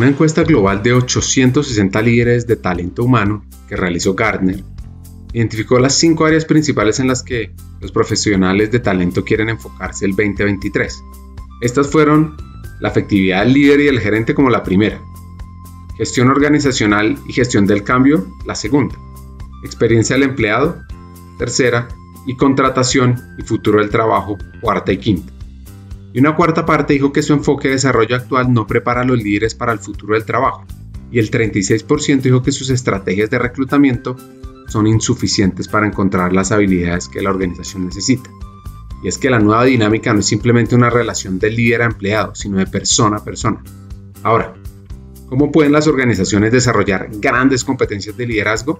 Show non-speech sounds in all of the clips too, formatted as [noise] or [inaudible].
Una encuesta global de 860 líderes de talento humano que realizó Gardner identificó las cinco áreas principales en las que los profesionales de talento quieren enfocarse el 2023. Estas fueron la afectividad del líder y el gerente como la primera, gestión organizacional y gestión del cambio la segunda, experiencia del empleado tercera y contratación y futuro del trabajo cuarta y quinta. Y una cuarta parte dijo que su enfoque de desarrollo actual no prepara a los líderes para el futuro del trabajo. Y el 36% dijo que sus estrategias de reclutamiento son insuficientes para encontrar las habilidades que la organización necesita. Y es que la nueva dinámica no es simplemente una relación de líder a empleado, sino de persona a persona. Ahora, ¿cómo pueden las organizaciones desarrollar grandes competencias de liderazgo?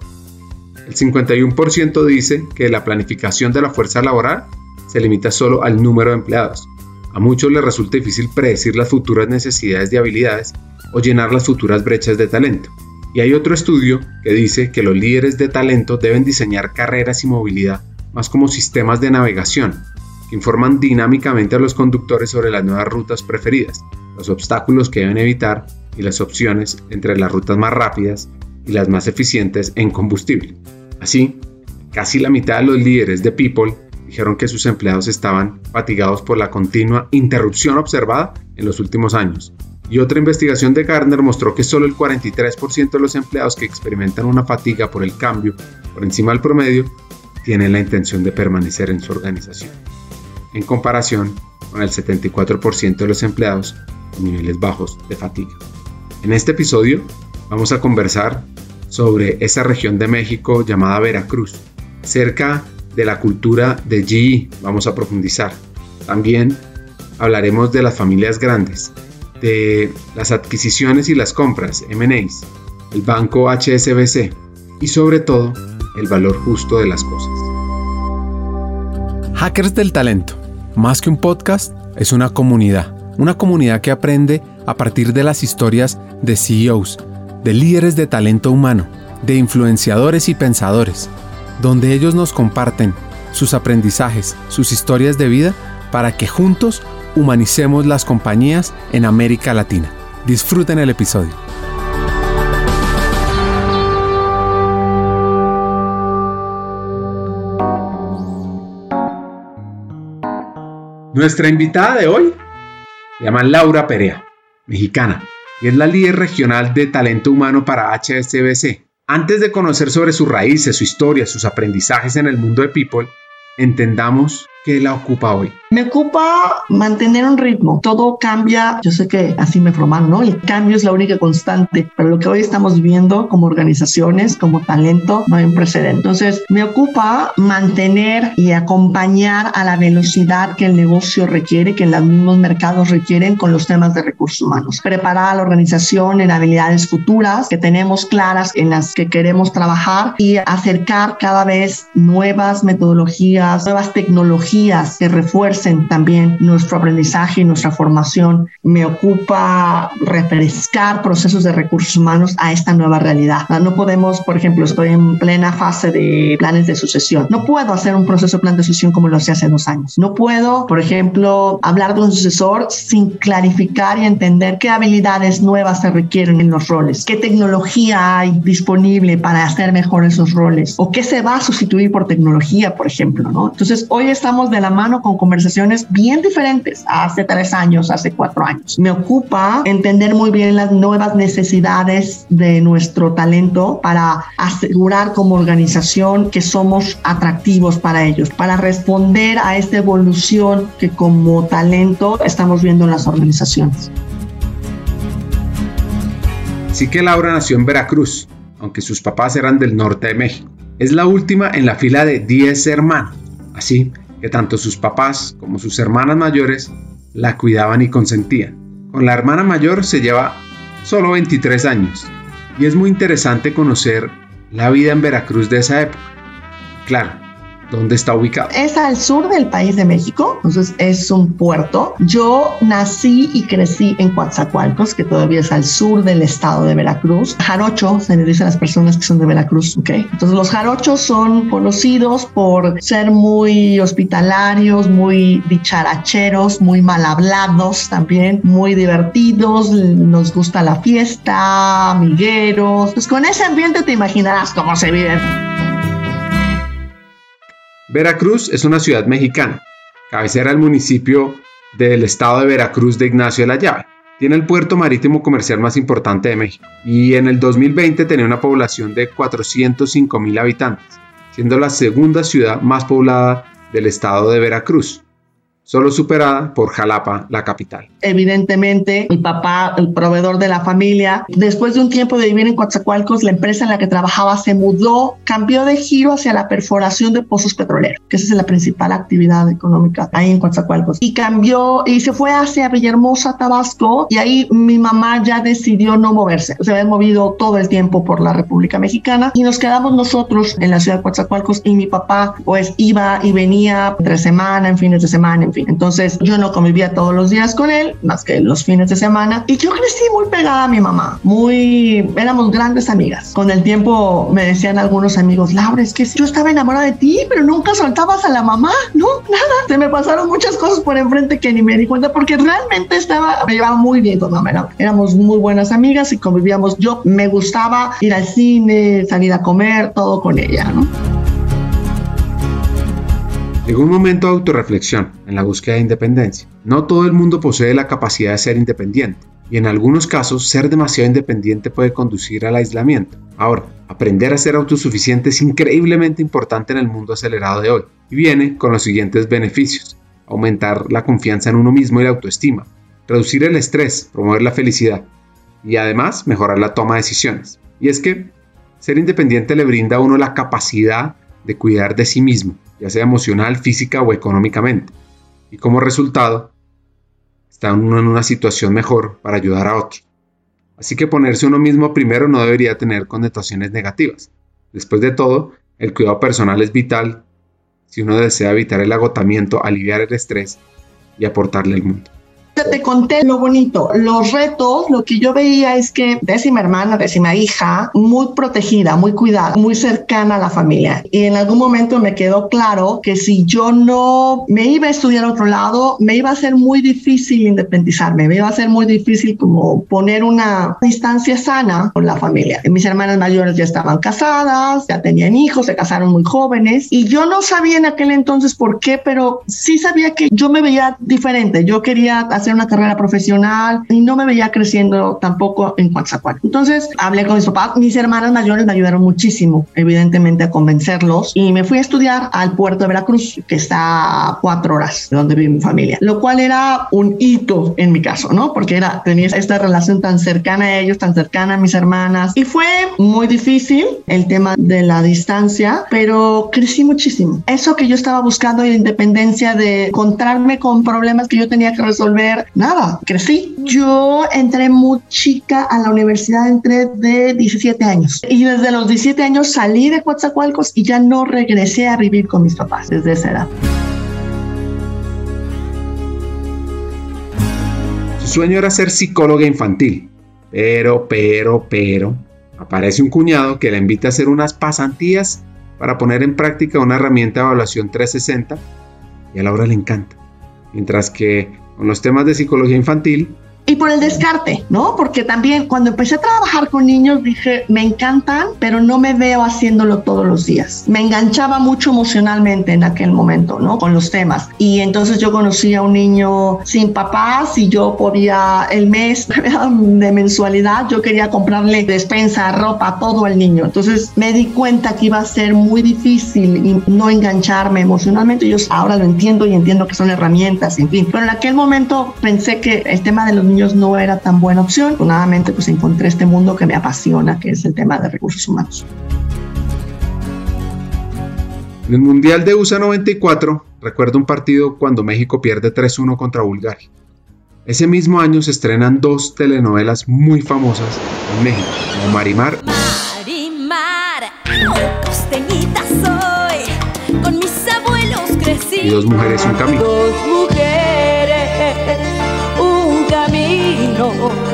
El 51% dice que la planificación de la fuerza laboral se limita solo al número de empleados. A muchos les resulta difícil predecir las futuras necesidades de habilidades o llenar las futuras brechas de talento. Y hay otro estudio que dice que los líderes de talento deben diseñar carreras y movilidad más como sistemas de navegación, que informan dinámicamente a los conductores sobre las nuevas rutas preferidas, los obstáculos que deben evitar y las opciones entre las rutas más rápidas y las más eficientes en combustible. Así, casi la mitad de los líderes de People dijeron que sus empleados estaban fatigados por la continua interrupción observada en los últimos años y otra investigación de Gardner mostró que solo el 43% de los empleados que experimentan una fatiga por el cambio por encima del promedio tienen la intención de permanecer en su organización, en comparación con el 74% de los empleados con niveles bajos de fatiga. En este episodio vamos a conversar sobre esa región de México llamada Veracruz, cerca de la cultura de GE, vamos a profundizar. También hablaremos de las familias grandes, de las adquisiciones y las compras, M&As, el banco HSBC y sobre todo el valor justo de las cosas. Hackers del Talento, más que un podcast, es una comunidad, una comunidad que aprende a partir de las historias de CEOs, de líderes de talento humano, de influenciadores y pensadores, donde ellos nos comparten sus aprendizajes, sus historias de vida, para que juntos humanicemos las compañías en América Latina. Disfruten el episodio. Nuestra invitada de hoy se llama Laura Perea, mexicana, y es la líder regional de talento humano para HSBC. Antes de conocer sobre sus raíces, su historia, sus aprendizajes en el mundo de People, entendamos qué la ocupa hoy. Me ocupa mantener un ritmo. Todo cambia. Yo sé que así me formaron, ¿no? El cambio es la única constante, pero lo que hoy estamos viendo como organizaciones, como talento, no hay un precedente. Entonces, me ocupa mantener y acompañar a la velocidad que el negocio requiere, que los mismos mercados requieren con los temas de recursos humanos. Preparar a la organización en habilidades futuras que tenemos claras en las que queremos trabajar y acercar cada vez nuevas metodologías, nuevas tecnologías que refuercen también nuestro aprendizaje y nuestra formación. Me ocupa refrescar procesos de recursos humanos a esta nueva realidad. No podemos, por ejemplo, estoy en plena fase de planes de sucesión. No puedo hacer un proceso de plan de sucesión como lo hacía hace dos años. No puedo, por ejemplo, hablar de un sucesor sin clarificar y entender qué habilidades nuevas se requieren en los roles, qué tecnología hay disponible para hacer mejor esos roles o qué se va a sustituir por tecnología, por ejemplo. ¿no? Entonces, hoy estamos de la mano con conversaciones bien diferentes hace tres años, hace cuatro años. Me ocupa entender muy bien las nuevas necesidades de nuestro talento para asegurar como organización que somos atractivos para ellos, para responder a esta evolución que como talento estamos viendo en las organizaciones. Sí que Laura nació en Veracruz, aunque sus papás eran del norte de México. Es la última en la fila de 10 hermanos. Así que tanto sus papás como sus hermanas mayores la cuidaban y consentían. Con la hermana mayor se lleva solo 23 años y es muy interesante conocer la vida en Veracruz de esa época. Claro, ¿Dónde está ubicado? Es al sur del país de México, entonces es un puerto. Yo nací y crecí en Coatzacoalcos, que todavía es al sur del estado de Veracruz. Jarocho, se le dice a las personas que son de Veracruz, ¿ok? Entonces los jarochos son conocidos por ser muy hospitalarios, muy dicharacheros, muy mal hablados también, muy divertidos, nos gusta la fiesta, amigueros. Pues con ese ambiente te imaginarás cómo se vive. Veracruz es una ciudad mexicana, cabecera del municipio del estado de Veracruz de Ignacio de la Llave. Tiene el puerto marítimo comercial más importante de México y en el 2020 tenía una población de 405 mil habitantes, siendo la segunda ciudad más poblada del estado de Veracruz solo superada por Jalapa, la capital. Evidentemente, mi papá, el proveedor de la familia, después de un tiempo de vivir en Coatzacoalcos, la empresa en la que trabajaba se mudó, cambió de giro hacia la perforación de pozos petroleros, que esa es la principal actividad económica ahí en Coatzacoalcos. Y cambió y se fue hacia Villahermosa, Tabasco, y ahí mi mamá ya decidió no moverse. Se había movido todo el tiempo por la República Mexicana y nos quedamos nosotros en la ciudad de Coatzacoalcos y mi papá pues iba y venía entre semana, en fines de semana, en fin entonces yo no convivía todos los días con él, más que los fines de semana. Y yo crecí muy pegada a mi mamá, muy, éramos grandes amigas. Con el tiempo me decían algunos amigos, Laura, es que yo estaba enamorada de ti, pero nunca soltabas a la mamá, ¿no? Nada. Se me pasaron muchas cosas por enfrente que ni me di cuenta porque realmente estaba, me llevaba muy bien con mamá. Éramos muy buenas amigas y convivíamos. Yo me gustaba ir al cine, salir a comer, todo con ella, ¿no? Llegó un momento de autorreflexión en la búsqueda de independencia. No todo el mundo posee la capacidad de ser independiente, y en algunos casos ser demasiado independiente puede conducir al aislamiento. Ahora, aprender a ser autosuficiente es increíblemente importante en el mundo acelerado de hoy, y viene con los siguientes beneficios. Aumentar la confianza en uno mismo y la autoestima, reducir el estrés, promover la felicidad, y además mejorar la toma de decisiones. Y es que ser independiente le brinda a uno la capacidad de cuidar de sí mismo, ya sea emocional, física o económicamente. Y como resultado, está uno en una situación mejor para ayudar a otro. Así que ponerse uno mismo primero no debería tener connotaciones negativas. Después de todo, el cuidado personal es vital si uno desea evitar el agotamiento, aliviar el estrés y aportarle al mundo te conté lo bonito. Los retos, lo que yo veía es que décima hermana, décima hija, muy protegida, muy cuidada, muy cercana a la familia. Y en algún momento me quedó claro que si yo no me iba a estudiar a otro lado, me iba a ser muy difícil independizarme, me iba a ser muy difícil como poner una distancia sana con la familia. Mis hermanas mayores ya estaban casadas, ya tenían hijos, se casaron muy jóvenes y yo no sabía en aquel entonces por qué, pero sí sabía que yo me veía diferente. Yo quería hacer una carrera profesional y no me veía creciendo tampoco en Coatzacoalcos. Entonces hablé con mis papás, mis hermanas mayores me ayudaron muchísimo, evidentemente, a convencerlos y me fui a estudiar al puerto de Veracruz, que está a cuatro horas de donde vive mi familia, lo cual era un hito en mi caso, ¿no? Porque era, tenía esta relación tan cercana a ellos, tan cercana a mis hermanas y fue muy difícil el tema de la distancia, pero crecí muchísimo. Eso que yo estaba buscando de independencia, de encontrarme con problemas que yo tenía que resolver, nada, crecí. Yo entré muy chica a la universidad, entré de 17 años. Y desde los 17 años salí de Coatzacoalcos y ya no regresé a vivir con mis papás desde esa edad. Su sueño era ser psicóloga infantil. Pero, pero, pero, aparece un cuñado que la invita a hacer unas pasantías para poner en práctica una herramienta de evaluación 360 y a Laura le encanta. Mientras que con los temas de psicología infantil y por el descarte, ¿no? Porque también cuando empecé a trabajar con niños dije, me encantan, pero no me veo haciéndolo todos los días. Me enganchaba mucho emocionalmente en aquel momento, ¿no? Con los temas. Y entonces yo conocí a un niño sin papás y yo podía, el mes [laughs] de mensualidad, yo quería comprarle despensa, ropa, todo el niño. Entonces me di cuenta que iba a ser muy difícil y no engancharme emocionalmente. Yo ahora lo entiendo y entiendo que son herramientas, en fin. Pero en aquel momento pensé que el tema de los niños no era tan buena opción. Afortunadamente, pues encontré este mundo que me apasiona, que es el tema de recursos humanos. En el Mundial de USA 94, recuerdo un partido cuando México pierde 3-1 contra Bulgaria. Ese mismo año se estrenan dos telenovelas muy famosas en México, como Marimar. Marimar, costeñita soy, con mis y dos mujeres, un camino.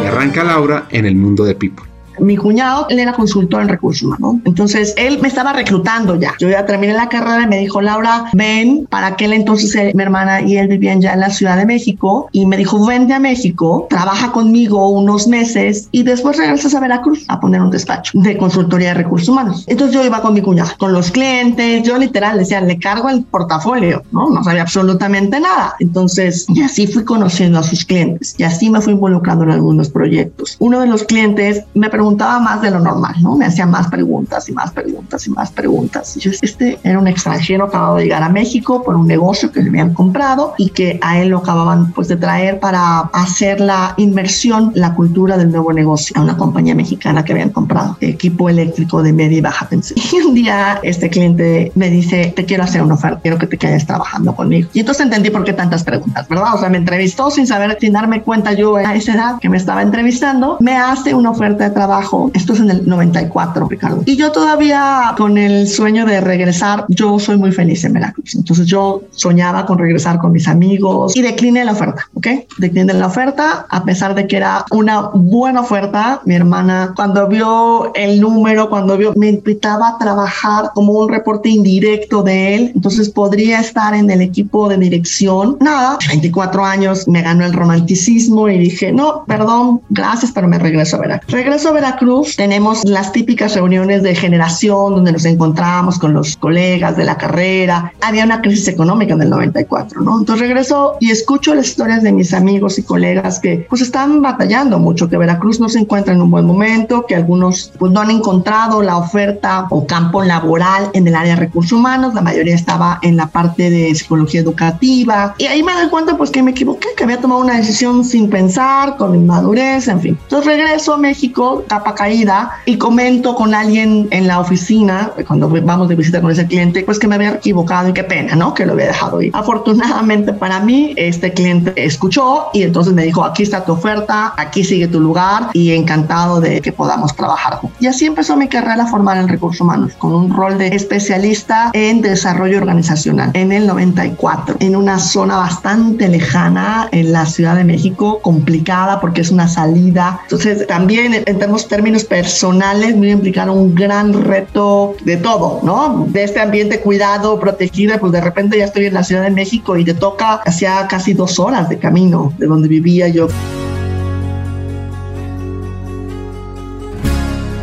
Y arranca Laura en el mundo de People. Mi cuñado, él era consultor en recursos humanos. Entonces, él me estaba reclutando ya. Yo ya terminé la carrera y me dijo, Laura, ven. Para aquel entonces eh, mi hermana y él vivían ya en la Ciudad de México. Y me dijo, vente a México, trabaja conmigo unos meses y después regresas a Veracruz a poner un despacho de consultoría de recursos humanos. Entonces, yo iba con mi cuñado, con los clientes. Yo literal decía, le cargo el portafolio, ¿no? No sabía absolutamente nada. Entonces, y así fui conociendo a sus clientes. Y así me fui involucrando en algunos proyectos. Uno de los clientes me preguntó, preguntaba más de lo normal, ¿no? Me hacía más preguntas y más preguntas y más preguntas. Y yo, este era un extranjero, acabado de llegar a México por un negocio que le habían comprado y que a él lo acababan pues de traer para hacer la inmersión, la cultura del nuevo negocio a una compañía mexicana que habían comprado, equipo eléctrico de media y baja tensión. [laughs] Y un día este cliente me dice, te quiero hacer una oferta, quiero que te quedes trabajando conmigo. Y entonces entendí por qué tantas preguntas, ¿verdad? O sea, me entrevistó sin saber, sin darme cuenta yo a esa edad que me estaba entrevistando, me hace una oferta de trabajo esto es en el 94, Ricardo. Y yo todavía con el sueño de regresar, yo soy muy feliz en Veracruz. Entonces yo soñaba con regresar con mis amigos y decliné la oferta, ¿ok? Decliné la oferta a pesar de que era una buena oferta. Mi hermana cuando vio el número, cuando vio, me invitaba a trabajar como un reporte indirecto de él. Entonces podría estar en el equipo de dirección. Nada, 24 años, me ganó el romanticismo y dije, no, perdón, gracias, pero me regreso a Veracruz. Regreso a Veracruz Cruz tenemos las típicas reuniones de generación donde nos encontramos con los colegas de la carrera. Había una crisis económica en el 94, ¿no? Entonces regreso y escucho las historias de mis amigos y colegas que pues están batallando mucho, que Veracruz no se encuentra en un buen momento, que algunos pues no han encontrado la oferta o campo laboral en el área de recursos humanos, la mayoría estaba en la parte de psicología educativa y ahí me doy cuenta pues que me equivoqué, que había tomado una decisión sin pensar, con inmadurez, en fin. Entonces regreso a México, caída y comento con alguien en la oficina, cuando vamos de visita con ese cliente, pues que me había equivocado y qué pena, ¿no? Que lo había dejado ir. Afortunadamente para mí, este cliente escuchó y entonces me dijo, aquí está tu oferta, aquí sigue tu lugar y encantado de que podamos trabajar. Y así empezó mi carrera formal en recursos humanos, con un rol de especialista en desarrollo organizacional en el 94, en una zona bastante lejana en la Ciudad de México, complicada porque es una salida. Entonces también en términos personales me implicaron un gran reto de todo, ¿no? De este ambiente cuidado, protegido, pues de repente ya estoy en la Ciudad de México y te toca hacia casi dos horas de camino de donde vivía yo.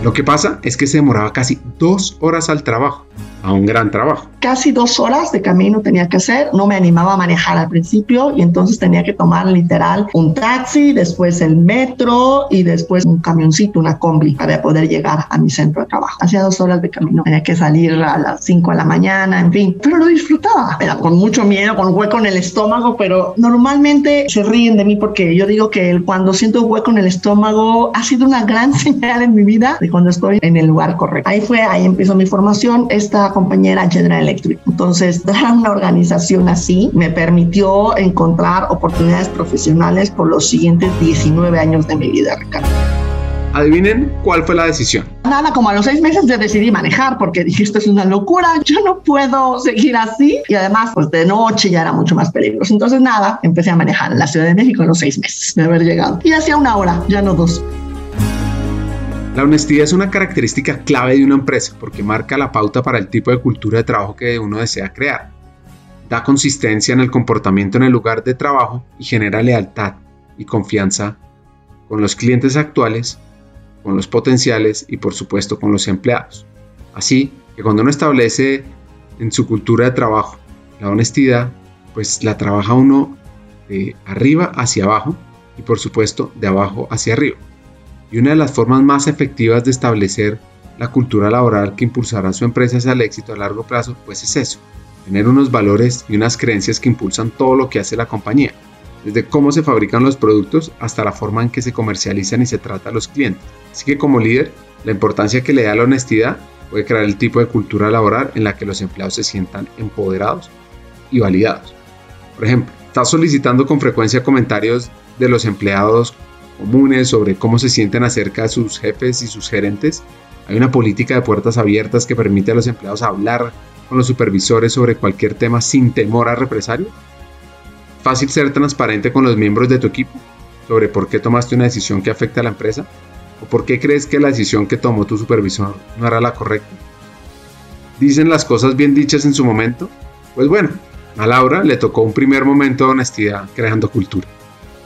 Lo que pasa es que se demoraba casi dos horas al trabajo a un gran trabajo. Casi dos horas de camino tenía que hacer, no me animaba a manejar al principio y entonces tenía que tomar literal un taxi, después el metro y después un camioncito, una combi para poder llegar a mi centro de trabajo. Hacía dos horas de camino, tenía que salir a las cinco de la mañana, en fin, pero lo disfrutaba. Era con mucho miedo, con hueco en el estómago, pero normalmente se ríen de mí porque yo digo que cuando siento hueco en el estómago ha sido una gran [laughs] señal en mi vida de cuando estoy en el lugar correcto. Ahí fue, ahí empezó mi formación. Esta compañera General Electric. Entonces, [laughs] dar una organización así me permitió encontrar oportunidades profesionales por los siguientes 19 años de mi vida, Ricardo. Adivinen cuál fue la decisión. Nada, como a los seis meses ya decidí manejar porque dije esto es una locura, yo no puedo seguir así y además pues de noche ya era mucho más peligroso. Entonces nada, empecé a manejar en la Ciudad de México en los seis meses de haber llegado y hacía una hora, ya no dos. La honestidad es una característica clave de una empresa porque marca la pauta para el tipo de cultura de trabajo que uno desea crear. Da consistencia en el comportamiento en el lugar de trabajo y genera lealtad y confianza con los clientes actuales, con los potenciales y por supuesto con los empleados. Así que cuando uno establece en su cultura de trabajo la honestidad, pues la trabaja uno de arriba hacia abajo y por supuesto de abajo hacia arriba. Y una de las formas más efectivas de establecer la cultura laboral que impulsará su empresa hacia el éxito a largo plazo, pues es eso, tener unos valores y unas creencias que impulsan todo lo que hace la compañía, desde cómo se fabrican los productos hasta la forma en que se comercializan y se trata a los clientes. Así que como líder, la importancia que le da la honestidad puede crear el tipo de cultura laboral en la que los empleados se sientan empoderados y validados. Por ejemplo, estás solicitando con frecuencia comentarios de los empleados comunes sobre cómo se sienten acerca de sus jefes y sus gerentes. Hay una política de puertas abiertas que permite a los empleados hablar con los supervisores sobre cualquier tema sin temor a represalias? ¿Fácil ser transparente con los miembros de tu equipo sobre por qué tomaste una decisión que afecta a la empresa? ¿O por qué crees que la decisión que tomó tu supervisor no era la correcta? ¿Dicen las cosas bien dichas en su momento? Pues bueno, a Laura le tocó un primer momento de honestidad creando cultura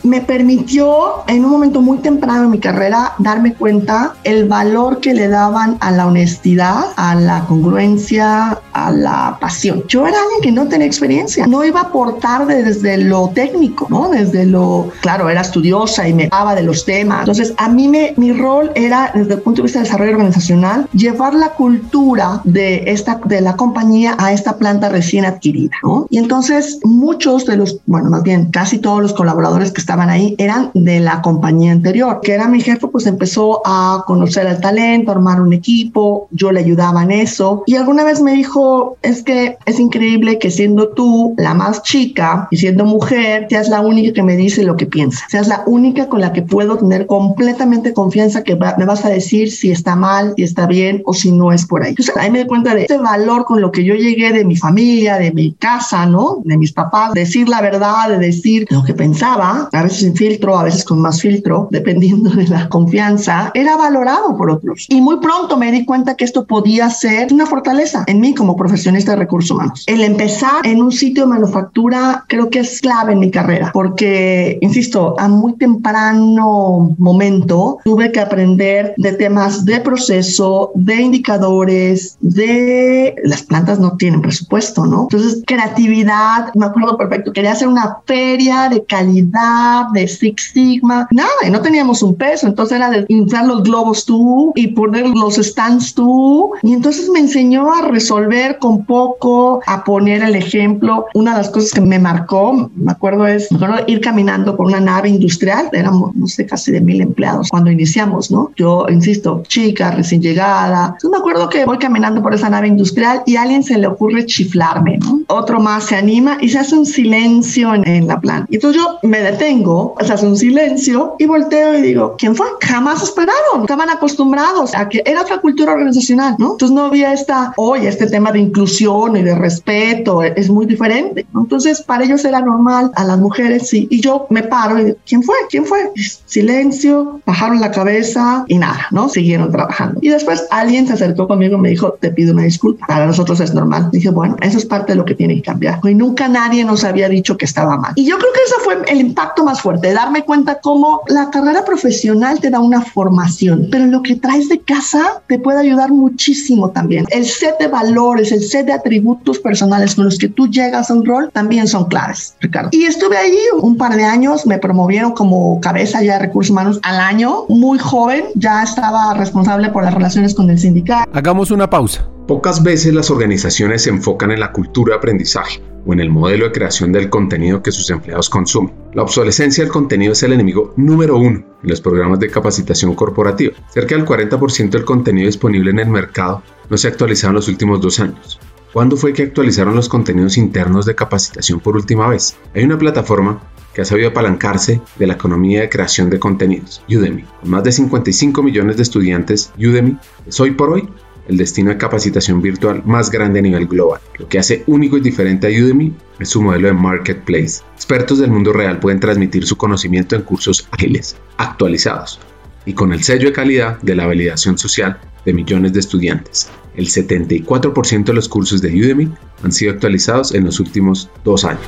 me permitió en un momento muy temprano en mi carrera darme cuenta el valor que le daban a la honestidad, a la congruencia, a la pasión. Yo era alguien que no tenía experiencia, no iba a aportar desde lo técnico, ¿no? Desde lo, claro, era estudiosa y me daba de los temas. Entonces, a mí me, mi rol era, desde el punto de vista de desarrollo organizacional, llevar la cultura de, esta, de la compañía a esta planta recién adquirida, ¿no? Y entonces, muchos de los, bueno, más bien, casi todos los colaboradores que estaban ahí eran de la compañía anterior, que era mi jefe, pues empezó a conocer el talento, armar un equipo, yo le ayudaba en eso y alguna vez me dijo, es que es increíble que siendo tú la más chica y siendo mujer, seas la única que me dice lo que piensa, seas la única con la que puedo tener completamente confianza que me vas a decir si está mal, si está bien o si no es por ahí. Entonces ahí me doy cuenta de ese valor con lo que yo llegué de mi familia, de mi casa, ¿no? De mis papás, decir la verdad, de decir lo que pensaba, a veces sin filtro, a veces con más filtro, [laughs] dependiendo de la confianza, era valorado por otros. Y muy pronto me di cuenta que esto podía ser una fortaleza en mí como profesionista de recursos humanos. El empezar en un sitio de manufactura creo que es clave en mi carrera, porque, insisto, a muy temprano momento tuve que aprender de temas de proceso, de indicadores, de las plantas no tienen presupuesto, ¿no? Entonces, creatividad, me acuerdo perfecto, quería hacer una feria de calidad de Six Sigma, nada, y no teníamos un peso, entonces era de inflar los globos tú y poner los stands tú, y entonces me enseñó a resolver con poco, a poner el ejemplo. Una de las cosas que me marcó, me acuerdo es, me acuerdo ir caminando por una nave industrial, éramos, no sé, casi de mil empleados cuando iniciamos, ¿no? Yo, insisto, chica, recién llegada, entonces me acuerdo que voy caminando por esa nave industrial y a alguien se le ocurre chiflarme, ¿no? Otro más se anima y se hace un silencio en, en la planta. Y entonces yo me detengo se hace un silencio y volteo y digo, ¿quién fue? Jamás esperaron, estaban acostumbrados a que era otra cultura organizacional, ¿no? Entonces no había esta, oye, este tema de inclusión y de respeto es muy diferente, Entonces para ellos era normal, a las mujeres sí, y yo me paro y digo, ¿quién fue? ¿Quién fue? Silencio, bajaron la cabeza y nada, ¿no? Siguieron trabajando. Y después alguien se acercó conmigo y me dijo, te pido una disculpa, para nosotros es normal. Dije, bueno, eso es parte de lo que tiene que cambiar. Y nunca nadie nos había dicho que estaba mal. Y yo creo que ese fue el impacto más fuerte, darme cuenta cómo la carrera profesional te da una formación, pero lo que traes de casa te puede ayudar muchísimo también. El set de valores, el set de atributos personales con los que tú llegas a un rol también son claves, Ricardo. Y estuve ahí un par de años, me promovieron como cabeza ya de recursos humanos al año, muy joven, ya estaba responsable por las relaciones con el sindicato. Hagamos una pausa. Pocas veces las organizaciones se enfocan en la cultura de aprendizaje o en el modelo de creación del contenido que sus empleados consumen. La obsolescencia del contenido es el enemigo número uno en los programas de capacitación corporativa. Cerca del 40% del contenido disponible en el mercado no se ha actualizado en los últimos dos años. ¿Cuándo fue que actualizaron los contenidos internos de capacitación por última vez? Hay una plataforma que ha sabido apalancarse de la economía de creación de contenidos, Udemy. Con más de 55 millones de estudiantes, Udemy es hoy por hoy el destino de capacitación virtual más grande a nivel global. Lo que hace único y diferente a Udemy es su modelo de marketplace. Expertos del mundo real pueden transmitir su conocimiento en cursos ágiles, actualizados y con el sello de calidad de la validación social de millones de estudiantes. El 74% de los cursos de Udemy han sido actualizados en los últimos dos años.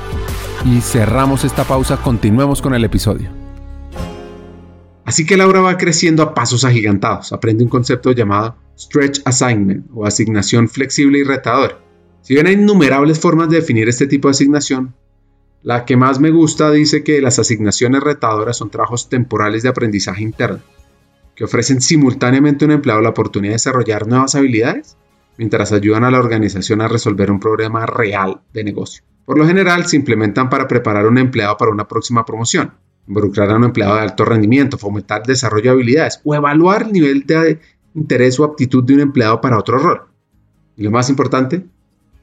Y cerramos esta pausa, continuemos con el episodio. Así que Laura va creciendo a pasos agigantados. Aprende un concepto llamado Stretch Assignment o asignación flexible y retadora. Si bien hay innumerables formas de definir este tipo de asignación, la que más me gusta dice que las asignaciones retadoras son trabajos temporales de aprendizaje interno, que ofrecen simultáneamente a un empleado la oportunidad de desarrollar nuevas habilidades mientras ayudan a la organización a resolver un problema real de negocio. Por lo general se implementan para preparar a un empleado para una próxima promoción, involucrar a un empleado de alto rendimiento, fomentar desarrollo de habilidades o evaluar el nivel de interés o aptitud de un empleado para otro rol. Y lo más importante,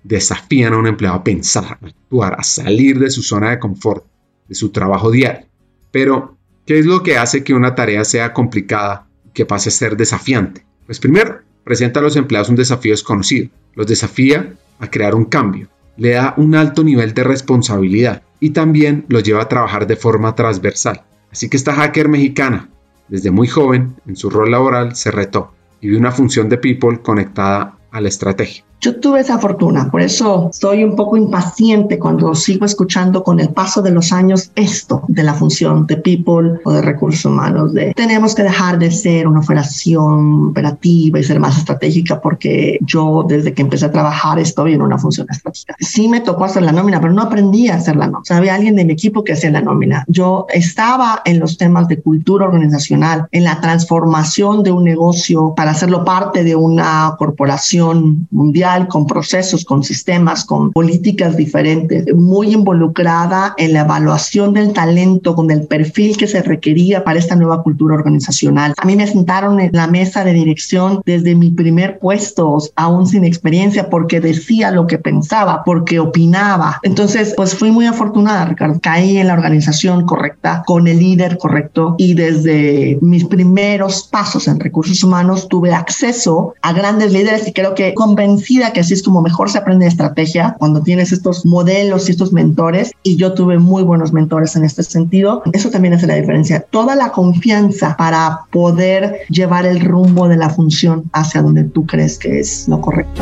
desafían a un empleado a pensar, a actuar, a salir de su zona de confort, de su trabajo diario. Pero, ¿qué es lo que hace que una tarea sea complicada y que pase a ser desafiante? Pues primero, presenta a los empleados un desafío desconocido. Los desafía a crear un cambio, le da un alto nivel de responsabilidad y también lo lleva a trabajar de forma transversal. Así que esta hacker mexicana, desde muy joven, en su rol laboral, se retó y vio una función de people conectada a la estrategia. Yo tuve esa fortuna, por eso estoy un poco impaciente cuando sigo escuchando con el paso de los años esto de la función de people o de recursos humanos, de tenemos que dejar de ser una operación operativa y ser más estratégica porque yo desde que empecé a trabajar estoy en una función estratégica. Sí me tocó hacer la nómina, pero no aprendí a hacer la nómina. O sea, había alguien de mi equipo que hacía la nómina. Yo estaba en los temas de cultura organizacional, en la transformación de un negocio para hacerlo parte de una corporación mundial con procesos, con sistemas, con políticas diferentes, muy involucrada en la evaluación del talento, con el perfil que se requería para esta nueva cultura organizacional. A mí me sentaron en la mesa de dirección desde mi primer puesto, aún sin experiencia, porque decía lo que pensaba, porque opinaba. Entonces, pues fui muy afortunada, Ricardo. Caí en la organización correcta, con el líder correcto y desde mis primeros pasos en recursos humanos tuve acceso a grandes líderes y creo que convencí que así es como mejor se aprende estrategia cuando tienes estos modelos y estos mentores y yo tuve muy buenos mentores en este sentido. Eso también hace la diferencia. Toda la confianza para poder llevar el rumbo de la función hacia donde tú crees que es lo correcto.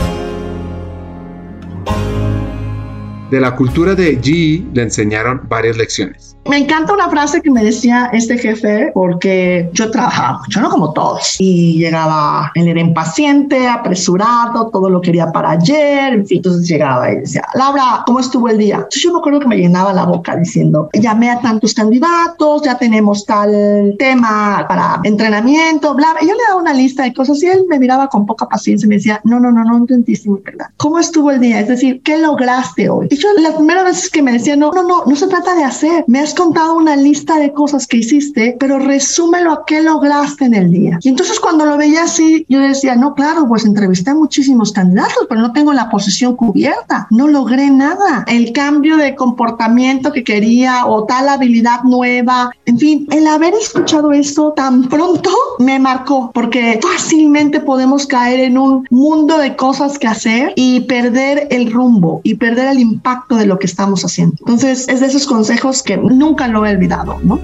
De la cultura de GE le enseñaron varias lecciones. Me encanta una frase que me decía este jefe porque yo trabajaba mucho, ¿no? Como todos. Y llegaba, él era impaciente, apresurado, todo lo quería para ayer, en fin. Entonces llegaba y decía, Laura, ¿cómo estuvo el día? Entonces yo me acuerdo que me llenaba la boca diciendo, llamé a tantos candidatos, ya tenemos tal tema para entrenamiento, bla. Y yo le daba una lista de cosas y él me miraba con poca paciencia y me decía, no, no, no, no entendiste mi verdad. ¿Cómo estuvo el día? Es decir, ¿qué lograste hoy? Yo las primeras veces que me decía, no, no, no, no se trata de hacer, me has contado una lista de cosas que hiciste, pero resúmelo a qué lograste en el día. Y entonces cuando lo veía así, yo decía, no, claro, pues entrevisté a muchísimos candidatos, pero no tengo la posición cubierta, no logré nada. El cambio de comportamiento que quería o tal habilidad nueva, en fin, el haber escuchado esto tan pronto me marcó, porque fácilmente podemos caer en un mundo de cosas que hacer y perder el rumbo y perder el impacto de lo que estamos haciendo. Entonces, es de esos consejos que nunca lo olvidado, ¿no?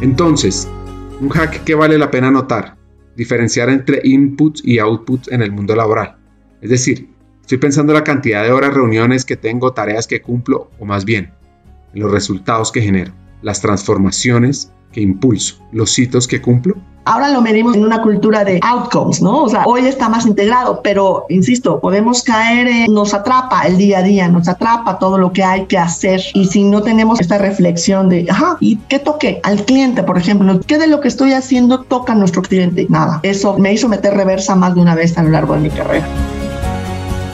Entonces, un hack que vale la pena notar, diferenciar entre inputs y outputs en el mundo laboral. Es decir, estoy pensando en la cantidad de horas, reuniones que tengo, tareas que cumplo, o más bien, en los resultados que genero, las transformaciones que impulso, los hitos que cumplo Ahora lo medimos en una cultura de outcomes, ¿no? O sea, hoy está más integrado, pero insisto, podemos caer en, nos atrapa el día a día, nos atrapa todo lo que hay que hacer. Y si no tenemos esta reflexión de, ajá, ¿y qué toque? Al cliente, por ejemplo, ¿qué de lo que estoy haciendo toca a nuestro cliente? Nada. Eso me hizo meter reversa más de una vez a lo largo de mi carrera.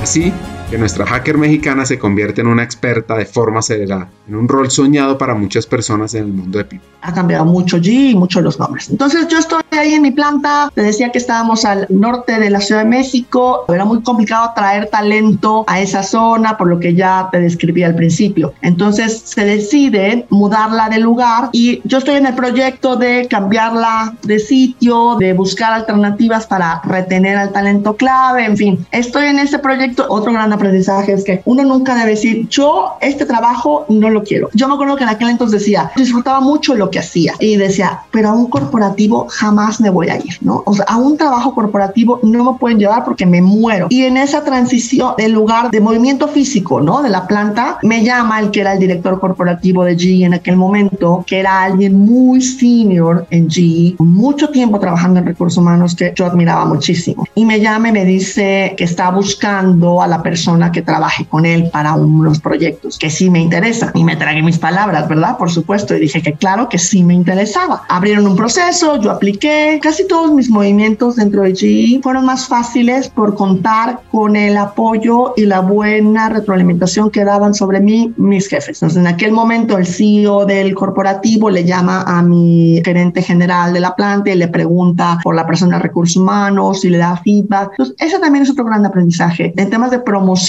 Así, que nuestra hacker mexicana se convierte en una experta de forma acelerada, en un rol soñado para muchas personas en el mundo de PIB. Ha cambiado mucho G y mucho los nombres. Entonces yo estoy ahí en mi planta, te decía que estábamos al norte de la Ciudad de México, era muy complicado traer talento a esa zona, por lo que ya te describí al principio. Entonces se decide mudarla de lugar y yo estoy en el proyecto de cambiarla de sitio, de buscar alternativas para retener al talento clave, en fin, estoy en ese proyecto. Otro gran aprendizaje es que uno nunca debe decir, yo este trabajo no lo quiero. Yo me acuerdo que en aquel entonces decía, disfrutaba mucho lo que hacía y decía, pero a un corporativo jamás me voy a ir, ¿no? O sea, a un trabajo corporativo no me pueden llevar porque me muero. Y en esa transición del lugar de movimiento físico, ¿no? De la planta, me llama el que era el director corporativo de GE en aquel momento, que era alguien muy senior en GE, mucho tiempo trabajando en recursos humanos que yo admiraba muchísimo. Y me llama y me dice que está buscando a la persona que trabaje con él para unos proyectos que sí me interesa. Y me tragué mis palabras, ¿verdad? Por supuesto. Y dije que claro que sí me interesaba. Abrieron un proceso, yo apliqué. Casi todos mis movimientos dentro de GE fueron más fáciles por contar con el apoyo y la buena retroalimentación que daban sobre mí mis jefes. Entonces, en aquel momento, el CEO del corporativo le llama a mi gerente general de la planta y le pregunta por la persona de recursos humanos y le da feedback. Entonces, ese también es otro gran aprendizaje. En temas de promoción,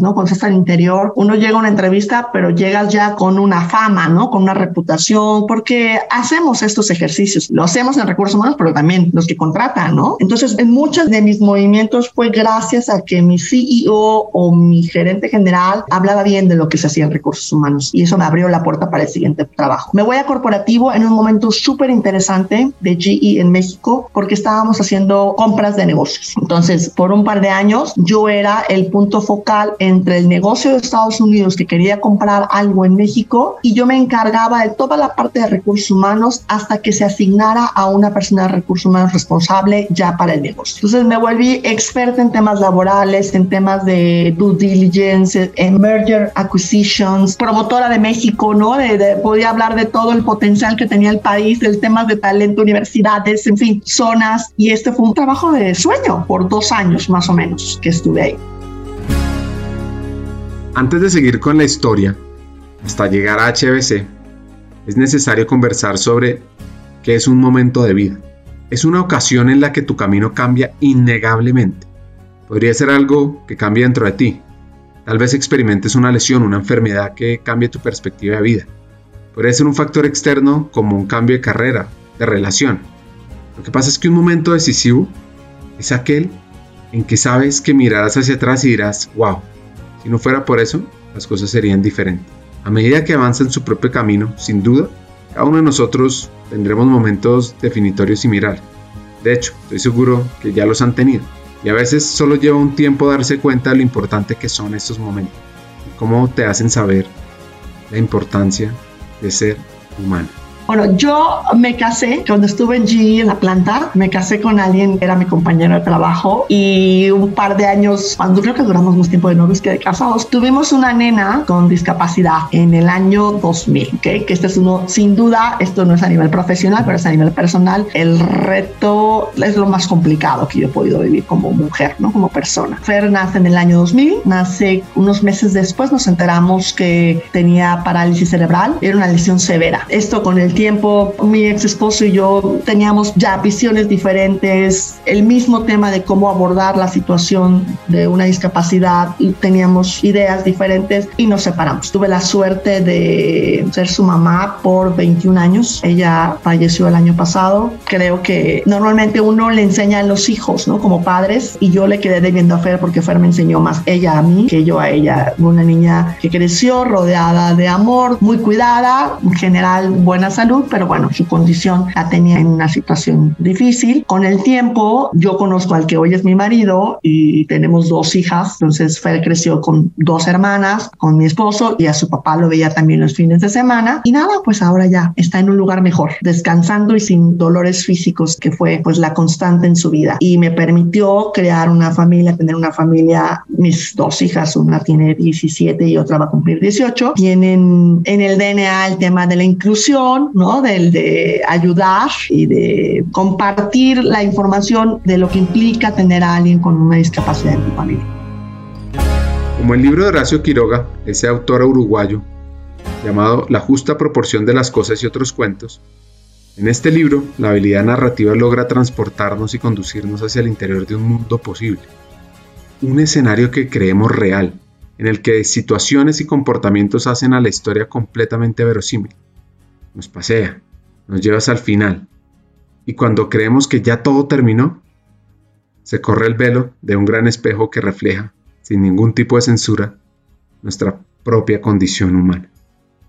¿no? Cuando estás al interior, uno llega a una entrevista, pero llegas ya con una fama, ¿no? Con una reputación, porque hacemos estos ejercicios. Lo hacemos en recursos humanos, pero también los que contratan, ¿no? Entonces, en muchos de mis movimientos fue gracias a que mi CEO o mi gerente general hablaba bien de lo que se hacía en recursos humanos y eso me abrió la puerta para el siguiente trabajo. Me voy a corporativo en un momento súper interesante de GE en México porque estábamos haciendo compras de negocios. Entonces, por un par de años, yo era el punto focal entre el negocio de Estados Unidos que quería comprar algo en México y yo me encargaba de toda la parte de recursos humanos hasta que se asignara a una persona de recursos humanos responsable ya para el negocio. Entonces me volví experta en temas laborales, en temas de due diligence, en merger acquisitions, promotora de México, ¿no? De, podía hablar de todo el potencial que tenía el país, del temas de talento, universidades, en fin, zonas. Y este fue un trabajo de sueño por dos años más o menos que estuve ahí. Antes de seguir con la historia, hasta llegar a HBC, es necesario conversar sobre qué es un momento de vida. Es una ocasión en la que tu camino cambia innegablemente. Podría ser algo que cambie dentro de ti. Tal vez experimentes una lesión, una enfermedad que cambie tu perspectiva de vida. Podría ser un factor externo como un cambio de carrera, de relación. Lo que pasa es que un momento decisivo es aquel en que sabes que mirarás hacia atrás y dirás, wow, si no fuera por eso, las cosas serían diferentes. A medida que avanza en su propio camino, sin duda, cada uno de nosotros tendremos momentos definitorios similares. De hecho, estoy seguro que ya los han tenido. Y a veces solo lleva un tiempo darse cuenta de lo importante que son estos momentos y cómo te hacen saber la importancia de ser humano. Bueno, yo me casé cuando estuve en GE en la planta, me casé con alguien que era mi compañero de trabajo y un par de años, cuando creo que duramos más tiempo de novios que de casados, tuvimos una nena con discapacidad en el año 2000, ¿okay? que este es uno, sin duda, esto no es a nivel profesional, pero es a nivel personal, el reto es lo más complicado que yo he podido vivir como mujer, ¿no? Como persona. Fer nace en el año 2000, nace unos meses después, nos enteramos que tenía parálisis cerebral, era una lesión severa. Esto con el tiempo mi ex esposo y yo teníamos ya visiones diferentes, el mismo tema de cómo abordar la situación de una discapacidad teníamos ideas diferentes y nos separamos. Tuve la suerte de ser su mamá por 21 años. Ella falleció el año pasado. Creo que normalmente uno le enseña a los hijos, ¿no? Como padres y yo le quedé debiendo a Fer porque Fer me enseñó más ella a mí que yo a ella. Una niña que creció rodeada de amor, muy cuidada, en general buena salud pero bueno, su condición la tenía en una situación difícil. Con el tiempo, yo conozco al que hoy es mi marido y tenemos dos hijas, entonces Fer creció con dos hermanas, con mi esposo y a su papá lo veía también los fines de semana. Y nada, pues ahora ya está en un lugar mejor, descansando y sin dolores físicos, que fue pues la constante en su vida. Y me permitió crear una familia, tener una familia, mis dos hijas, una tiene 17 y otra va a cumplir 18, tienen en el DNA el tema de la inclusión, ¿no? Del de ayudar y de compartir la información de lo que implica tener a alguien con una discapacidad en tu familia. Como el libro de Horacio Quiroga, ese autor uruguayo, llamado La justa proporción de las cosas y otros cuentos, en este libro la habilidad narrativa logra transportarnos y conducirnos hacia el interior de un mundo posible. Un escenario que creemos real, en el que situaciones y comportamientos hacen a la historia completamente verosímil nos pasea, nos lleva hasta el final. Y cuando creemos que ya todo terminó, se corre el velo de un gran espejo que refleja, sin ningún tipo de censura, nuestra propia condición humana.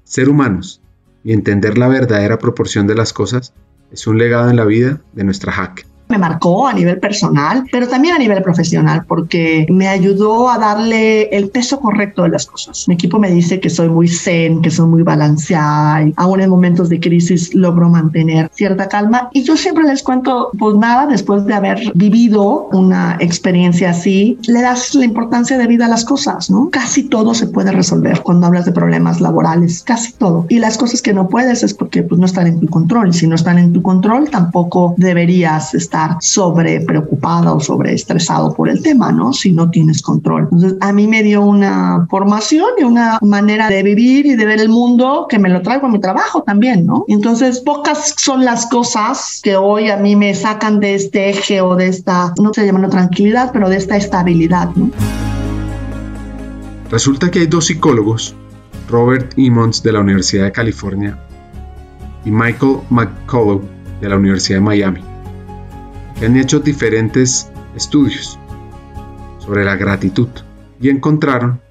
Ser humanos y entender la verdadera proporción de las cosas es un legado en la vida de nuestra hack me marcó a nivel personal, pero también a nivel profesional, porque me ayudó a darle el peso correcto de las cosas. Mi equipo me dice que soy muy zen, que soy muy balanceada, y aún en momentos de crisis logro mantener cierta calma. Y yo siempre les cuento, pues nada, después de haber vivido una experiencia así, le das la importancia de vida a las cosas, ¿no? Casi todo se puede resolver cuando hablas de problemas laborales, casi todo. Y las cosas que no puedes es porque pues, no están en tu control. Y si no están en tu control, tampoco deberías estar sobre preocupada o sobre estresado por el tema, ¿no? Si no tienes control. Entonces, a mí me dio una formación y una manera de vivir y de ver el mundo que me lo traigo a mi trabajo también, ¿no? Entonces, pocas son las cosas que hoy a mí me sacan de este eje o de esta, no se llama tranquilidad, pero de esta estabilidad, ¿no? Resulta que hay dos psicólogos, Robert Emmons de la Universidad de California y Michael McCullough de la Universidad de Miami, que han hecho diferentes estudios sobre la gratitud y encontraron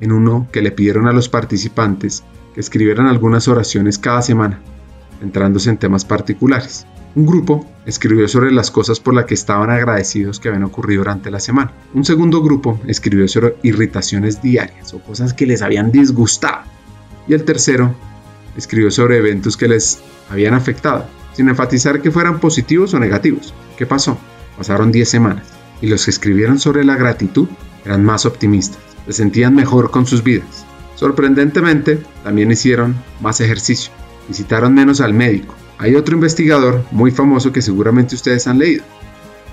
en uno que le pidieron a los participantes que escribieran algunas oraciones cada semana, centrándose en temas particulares. Un grupo escribió sobre las cosas por las que estaban agradecidos que habían ocurrido durante la semana. Un segundo grupo escribió sobre irritaciones diarias o cosas que les habían disgustado. Y el tercero escribió sobre eventos que les habían afectado, sin enfatizar que fueran positivos o negativos. ¿Qué pasó? Pasaron 10 semanas y los que escribieron sobre la gratitud eran más optimistas, se sentían mejor con sus vidas. Sorprendentemente, también hicieron más ejercicio, visitaron menos al médico, hay otro investigador muy famoso que seguramente ustedes han leído,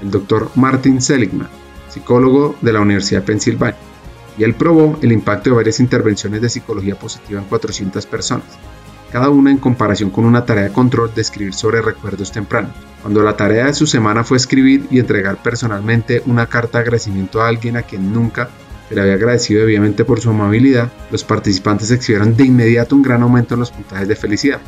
el doctor Martin Seligman, psicólogo de la Universidad de Pensilvania, y él probó el impacto de varias intervenciones de psicología positiva en 400 personas, cada una en comparación con una tarea de control de escribir sobre recuerdos tempranos. Cuando la tarea de su semana fue escribir y entregar personalmente una carta de agradecimiento a alguien a quien nunca se le había agradecido debidamente por su amabilidad, los participantes exhibieron de inmediato un gran aumento en los puntajes de felicidad.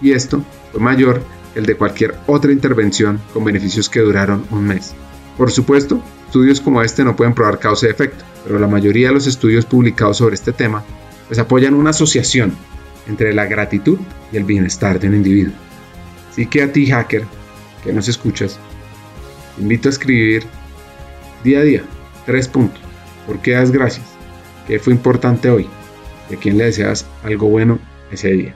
Y esto fue mayor que el de cualquier otra intervención con beneficios que duraron un mes. Por supuesto, estudios como este no pueden probar causa y efecto, pero la mayoría de los estudios publicados sobre este tema pues apoyan una asociación entre la gratitud y el bienestar de un individuo. Así que a ti, hacker, que nos escuchas, te invito a escribir día a día tres puntos. ¿Por qué das gracias? ¿Qué fue importante hoy? ¿Y a quién le deseas algo bueno ese día?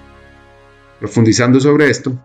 Profundizando sobre esto,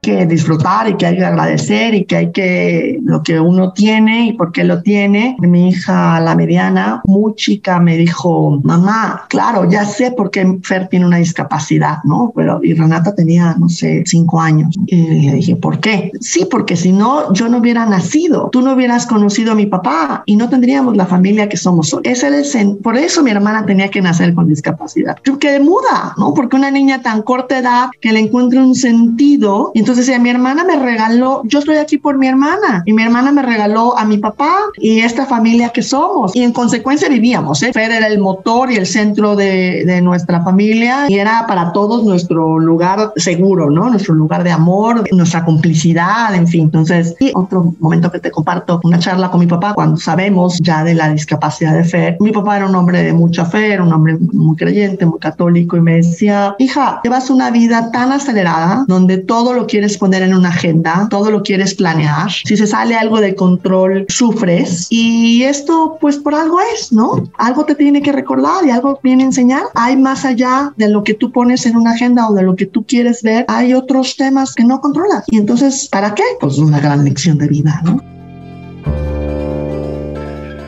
que disfrutar y que hay que agradecer y que hay que lo que uno tiene y por qué lo tiene. Mi hija, la mediana, muy chica, me dijo, mamá, claro, ya sé por qué Fer tiene una discapacidad, ¿no? Pero y Renata tenía, no sé, cinco años. Y le dije, ¿por qué? Sí, porque si no, yo no hubiera nacido, tú no hubieras conocido a mi papá y no tendríamos la familia que somos hoy. Es el por eso mi hermana tenía que nacer con discapacidad. Yo quedé muda, ¿no? Porque una niña tan corta edad que le encuentre un sentido, y entonces decía, mi hermana me regaló, yo estoy aquí por mi hermana y mi hermana me regaló a mi papá y esta familia que somos. Y en consecuencia vivíamos, ¿eh? Fer era el motor y el centro de, de nuestra familia y era para todos nuestro lugar seguro, ¿no? Nuestro lugar de amor, nuestra complicidad, en fin. Entonces, y otro momento que te comparto, una charla con mi papá cuando sabemos ya de la discapacidad de Fer. Mi papá era un hombre de mucha fe, era un hombre muy creyente, muy católico y me decía, hija, llevas una vida tan acelerada donde todo lo quieres poner en una agenda, todo lo quieres planear. Si se sale algo de control, sufres. Y esto, pues por algo es, ¿no? Algo te tiene que recordar y algo viene a enseñar. Hay más allá de lo que tú pones en una agenda o de lo que tú quieres ver, hay otros temas que no controlas. Y entonces, ¿para qué? Pues una gran lección de vida, ¿no?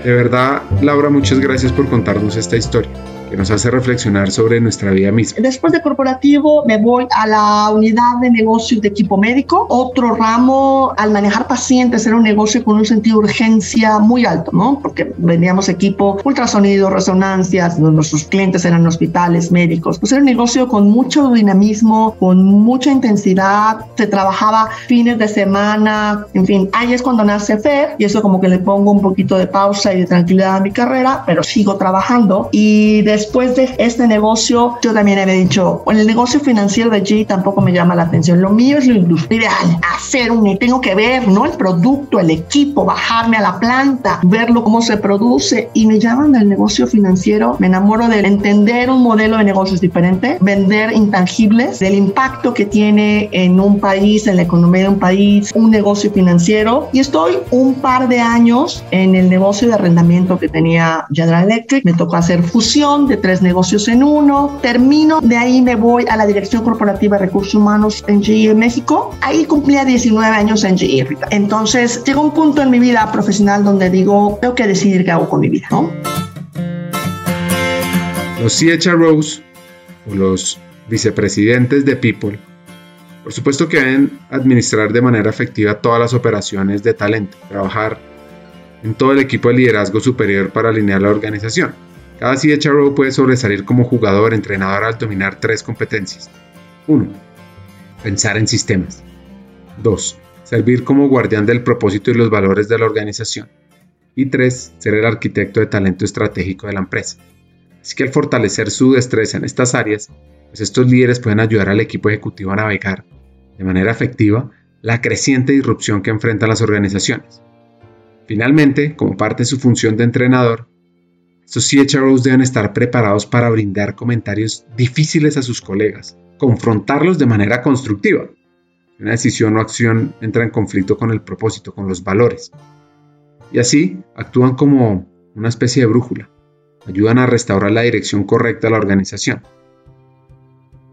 De verdad, Laura, muchas gracias por contarnos esta historia que nos hace reflexionar sobre nuestra vida misma. Después de corporativo me voy a la unidad de negocios de equipo médico. Otro ramo, al manejar pacientes, era un negocio con un sentido de urgencia muy alto, ¿no? Porque vendíamos equipo, ultrasonido, resonancias, nuestros clientes eran hospitales, médicos. Pues era un negocio con mucho dinamismo, con mucha intensidad, se trabajaba fines de semana, en fin, ahí es cuando nace FER y eso como que le pongo un poquito de pausa y de tranquilidad a mi carrera, pero sigo trabajando y después después de este negocio, yo también había dicho, el negocio financiero de G tampoco me llama la atención. Lo mío es lo industrial, hacer un, tengo que ver, ¿no? El producto, el equipo, bajarme a la planta, verlo cómo se produce y me llaman del negocio financiero. Me enamoro de entender un modelo de negocios diferente, vender intangibles, del impacto que tiene en un país, en la economía de un país, un negocio financiero. Y estoy un par de años en el negocio de arrendamiento que tenía General Electric. Me tocó hacer fusión tres negocios en uno. Termino, de ahí me voy a la Dirección Corporativa de Recursos Humanos en GE México. Ahí cumplía 19 años en GE. Entonces llegó un punto en mi vida profesional donde digo, tengo que decidir qué hago con mi vida. Los CHROs o los vicepresidentes de People por supuesto que deben administrar de manera efectiva todas las operaciones de talento, trabajar en todo el equipo de liderazgo superior para alinear la organización. Cada CHRO puede sobresalir como jugador entrenador al dominar tres competencias. 1. Pensar en sistemas. 2. Servir como guardián del propósito y los valores de la organización. Y 3. Ser el arquitecto de talento estratégico de la empresa. Así que al fortalecer su destreza en estas áreas, pues estos líderes pueden ayudar al equipo ejecutivo a navegar de manera efectiva la creciente disrupción que enfrentan las organizaciones. Finalmente, como parte de su función de entrenador, estos CHROs deben estar preparados para brindar comentarios difíciles a sus colegas, confrontarlos de manera constructiva. Una decisión o acción entra en conflicto con el propósito, con los valores. Y así actúan como una especie de brújula. Ayudan a restaurar la dirección correcta de la organización.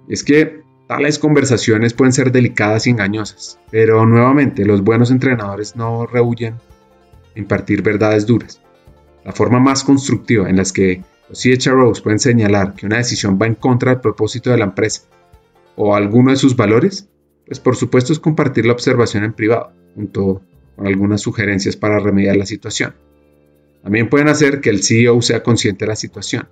Es que Tales conversaciones pueden ser delicadas y engañosas, pero nuevamente los buenos entrenadores no rehuyen impartir verdades duras. La forma más constructiva en las que los CHROs pueden señalar que una decisión va en contra del propósito de la empresa o alguno de sus valores, pues por supuesto es compartir la observación en privado, junto con algunas sugerencias para remediar la situación. También pueden hacer que el CEO sea consciente de la situación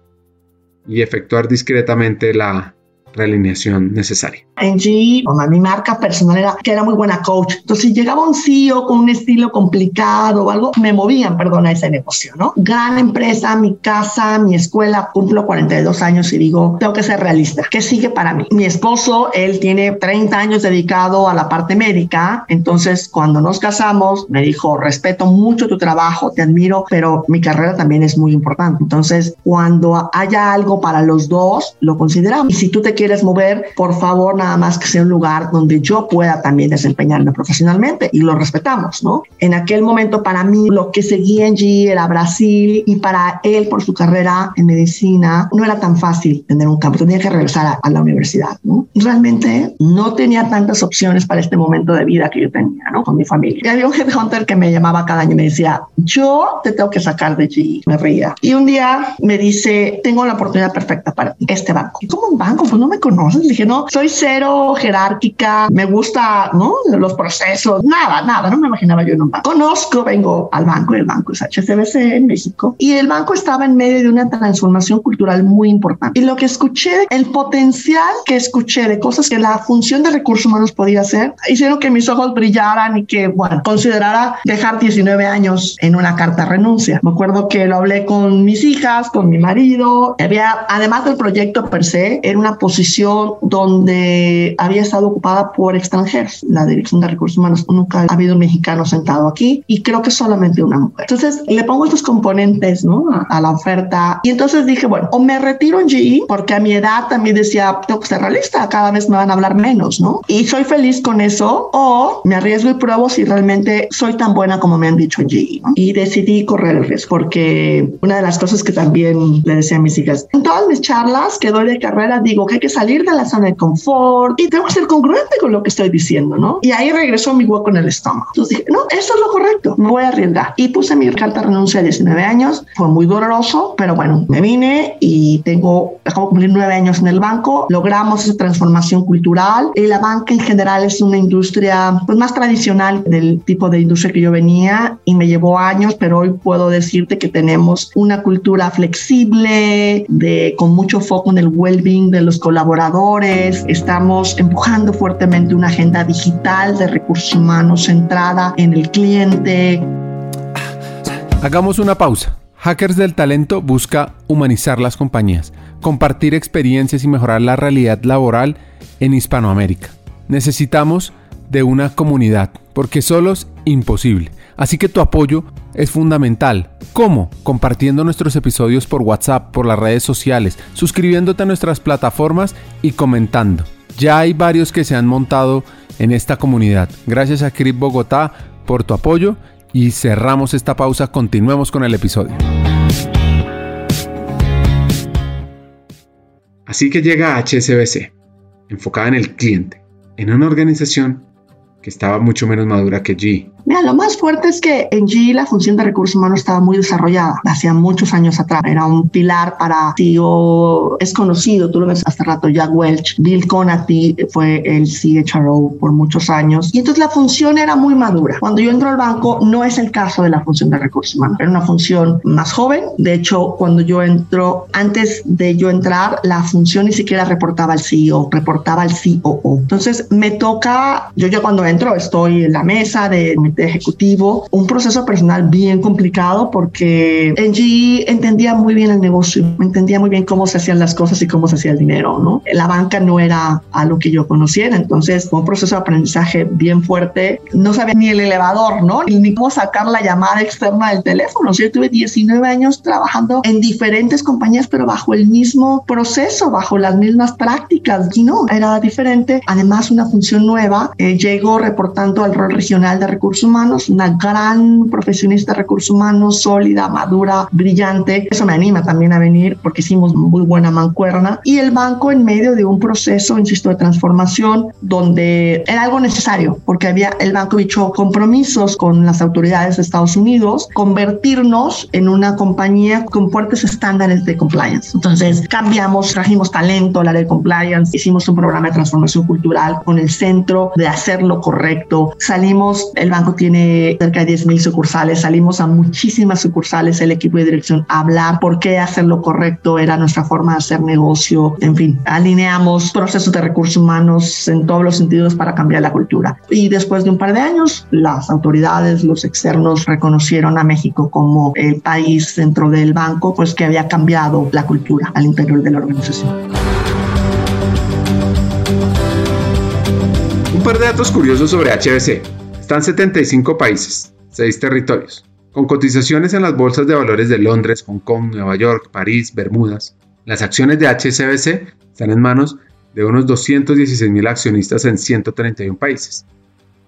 y efectuar discretamente la realineación necesaria. En G, mi marca personal era que era muy buena coach. Entonces, si llegaba un CEO con un estilo complicado o algo, me movían, perdón, a ese negocio, ¿no? Gran empresa, mi casa, mi escuela, cumplo 42 años y digo, tengo que ser realista. ¿Qué sigue para mí? Mi esposo, él tiene 30 años dedicado a la parte médica. Entonces, cuando nos casamos, me dijo, respeto mucho tu trabajo, te admiro, pero mi carrera también es muy importante. Entonces, cuando haya algo para los dos, lo consideramos. Y si tú te quieres quieres mover, por favor, nada más que sea un lugar donde yo pueda también desempeñarme profesionalmente y lo respetamos, ¿no? En aquel momento para mí lo que seguía en G era Brasil y para él por su carrera en medicina no era tan fácil tener un campo, tenía que regresar a, la universidad, ¿no? Realmente no tenía tantas opciones para este momento de vida que yo tenía, ¿no? Con mi familia. Y había un headhunter que me llamaba cada año y me decía, yo te tengo que sacar de G. Me reía. Y un día me dice, tengo la oportunidad perfecta para este banco. ¿Y cómo un banco? Pues no me conoces? dije, no, soy cero jerárquica, me gusta, ¿no? Los procesos, nada, nada, no me imaginaba yo en un banco. Conozco, vengo al banco, el banco es HCBC en México, y el banco estaba en medio de una transformación cultural muy importante. Y lo que escuché, el potencial que escuché de cosas que la función de recursos humanos podía hacer, hicieron que mis ojos brillaran y que, bueno, considerara dejar 19 años en una carta renuncia. Me acuerdo que lo hablé con mis hijas, con mi marido, había, además del proyecto per se, era una posición donde había estado ocupada por extranjeros. La Dirección de Recursos Humanos nunca ha habido un mexicano sentado aquí y creo que solamente una mujer. Entonces le pongo estos componentes ¿no? a, la oferta y entonces dije, bueno, o me retiro en GE porque a mi edad también decía, tengo que ser realista, cada vez me van a hablar menos, ¿no? Y soy feliz con eso o me arriesgo y pruebo si realmente soy tan buena como me han dicho en GE. ¿no? Y decidí correr el riesgo porque una de las cosas que también le decía a mis hijas, en todas mis charlas que doy de carrera digo que hay que salir de la zona de confort y tengo que ser congruente con lo que estoy diciendo, ¿no? Y ahí regresó mi hueco en el estómago. Entonces dije, no, esto es lo correcto, me voy a arriesgar. Y puse mi carta de renuncia a 19 años, fue muy doloroso, pero bueno, me vine y tengo, acabo de cumplir 9 años en el banco, logramos esa transformación cultural y la banca en general es una industria pues, más tradicional del tipo de industria que yo venía y me llevó años, pero hoy puedo decirte que tenemos una cultura flexible, de, con mucho foco en el well-being de los colaboradores colaboradores, estamos empujando fuertemente una agenda digital de recursos humanos centrada en el cliente. Hagamos una pausa. Hackers del Talento busca humanizar las compañías, compartir experiencias y mejorar la realidad laboral en Hispanoamérica. Necesitamos de una comunidad, porque solo es imposible. Así que tu apoyo es fundamental. ¿Cómo? Compartiendo nuestros episodios por WhatsApp, por las redes sociales, suscribiéndote a nuestras plataformas y comentando. Ya hay varios que se han montado en esta comunidad. Gracias a Crip Bogotá por tu apoyo y cerramos esta pausa. Continuemos con el episodio. Así que llega HSBC, enfocada en el cliente, en una organización que estaba mucho menos madura que G, Mira, lo más fuerte es que en G la función de recursos humanos estaba muy desarrollada, hacía muchos años atrás. Era un pilar para CEO, es conocido, tú lo ves hace rato, Jack Welch, Bill Conati fue el CHRO por muchos años. Y entonces la función era muy madura. Cuando yo entro al banco, no es el caso de la función de recursos humanos, era una función más joven. De hecho, cuando yo entro, antes de yo entrar, la función ni siquiera reportaba al CEO, reportaba al COO. Entonces me toca, yo ya cuando entro estoy en la mesa de comité ejecutivo, un proceso personal bien complicado porque en GE entendía muy bien el negocio, entendía muy bien cómo se hacían las cosas y cómo se hacía el dinero, ¿no? La banca no era algo que yo conociera, entonces fue un proceso de aprendizaje bien fuerte. No sabía ni el elevador, ¿no? Ni cómo sacar la llamada externa del teléfono. Yo tuve 19 años trabajando en diferentes compañías, pero bajo el mismo proceso, bajo las mismas prácticas. Y no, era diferente. Además, una función nueva. Eh, llego reportando al rol regional de recursos humanos, una gran profesionista de recursos humanos, sólida, madura, brillante. Eso me anima también a venir porque hicimos muy buena mancuerna. Y el banco en medio de un proceso, insisto, de transformación donde era algo necesario porque había el banco hecho compromisos con las autoridades de Estados Unidos, convertirnos en una compañía con fuertes estándares de compliance. Entonces cambiamos, trajimos talento al área de compliance, hicimos un programa de transformación cultural con el centro de hacer lo correcto. Salimos, el banco tiene cerca de 10 mil sucursales, salimos a muchísimas sucursales, el equipo de dirección a hablar por qué hacer lo correcto era nuestra forma de hacer negocio, en fin, alineamos procesos de recursos humanos en todos los sentidos para cambiar la cultura. Y después de un par de años, las autoridades, los externos reconocieron a México como el país dentro del banco, pues que había cambiado la cultura al interior de la organización. Un par de datos curiosos sobre HBC. Están 75 países, 6 territorios, con cotizaciones en las bolsas de valores de Londres, Hong Kong, Nueva York, París, Bermudas. Las acciones de HSBC están en manos de unos 216 mil accionistas en 131 países.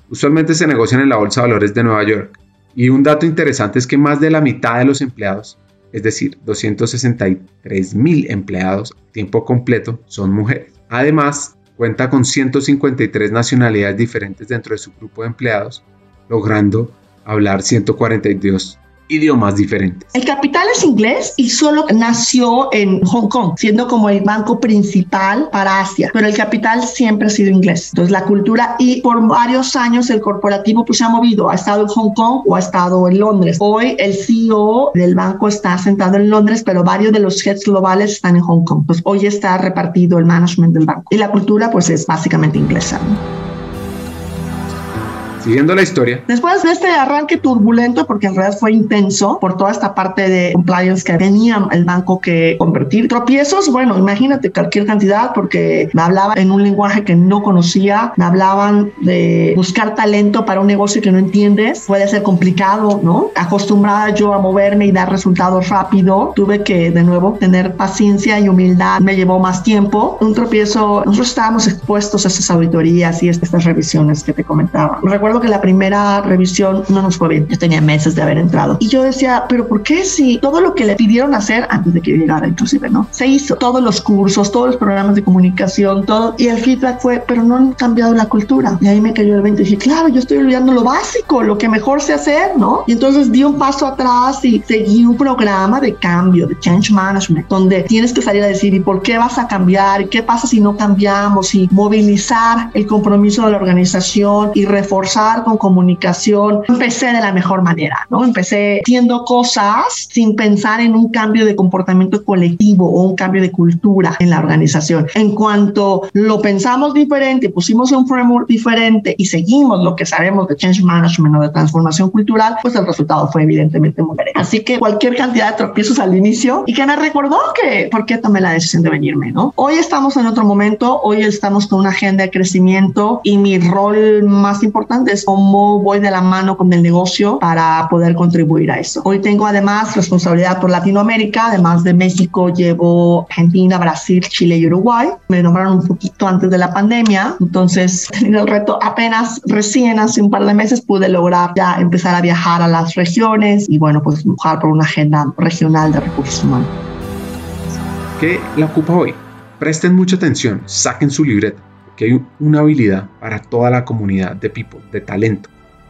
Usualmente se negocian en la Bolsa de Valores de Nueva York. Y un dato interesante es que más de la mitad de los empleados, es decir, 263 mil empleados a tiempo completo, son mujeres. Además, cuenta con 153 nacionalidades diferentes dentro de su grupo de empleados, logrando hablar 142 idiomas diferentes. El capital es inglés y solo nació en Hong Kong, siendo como el banco principal para Asia, pero el capital siempre ha sido inglés. Entonces la cultura y por varios años el corporativo pues se ha movido, ha estado en Hong Kong o ha estado en Londres. Hoy el CEO del banco está sentado en Londres, pero varios de los heads globales están en Hong Kong. Pues hoy está repartido el management del banco y la cultura pues es básicamente inglesa. Siguiendo la historia. Después de este arranque turbulento, porque en realidad fue intenso por toda esta parte de compliance que tenía el banco que convertir. Tropiezos, bueno, imagínate cualquier cantidad, porque me hablaba en un lenguaje que no conocía, me hablaban de buscar talento para un negocio que no entiendes, puede ser complicado, ¿no? Acostumbrada yo a moverme y dar resultados rápido, tuve que de nuevo tener paciencia y humildad, me llevó más tiempo. Un tropiezo, nosotros estábamos expuestos a estas auditorías y estas revisiones que te comentaba. Recuerdo recuerdo que la primera revisión no nos fue bien. Yo tenía meses de haber entrado. Y yo decía, pero ¿por qué si todo lo que le pidieron hacer antes de que llegara inclusive, ¿no? Se hizo todos los cursos, todos los programas de comunicación, todo. Y el feedback fue, pero no han cambiado la cultura. Y ahí me cayó el 20 y dije, claro, yo estoy olvidando lo básico, lo que mejor sé hacer, ¿no? Y entonces di un paso atrás y seguí un programa de cambio, de change management, donde tienes que salir a decir, ¿y por qué vas a cambiar? ¿Y qué pasa si no cambiamos? Y movilizar el compromiso de la organización y reforzar con comunicación. Empecé de la mejor manera, ¿no? Empecé haciendo cosas sin pensar en un cambio de comportamiento colectivo o un cambio de cultura en la organización. En cuanto lo pensamos diferente, pusimos un framework diferente y seguimos lo que sabemos de change management o de transformación cultural, pues el resultado fue evidentemente muy bien. Así que cualquier cantidad de tropiezos al inicio y que me recordó que por qué tomé la decisión de venirme, ¿no? Hoy estamos en otro momento, hoy estamos con una agenda de crecimiento y mi rol más importante es cómo voy de la mano con el negocio para poder contribuir a eso. Hoy tengo además responsabilidad por Latinoamérica, además de México llevo Argentina, Brasil, Chile y Uruguay. Me nombraron un poquito antes de la pandemia, entonces [laughs] teniendo el reto apenas recién hace un par de meses pude lograr ya empezar a viajar a las regiones y bueno, pues buscar por una agenda regional de recursos humanos. ¿Qué la ocupa hoy? Presten mucha atención, saquen su libreta que hay una habilidad para toda la comunidad de people, de talento,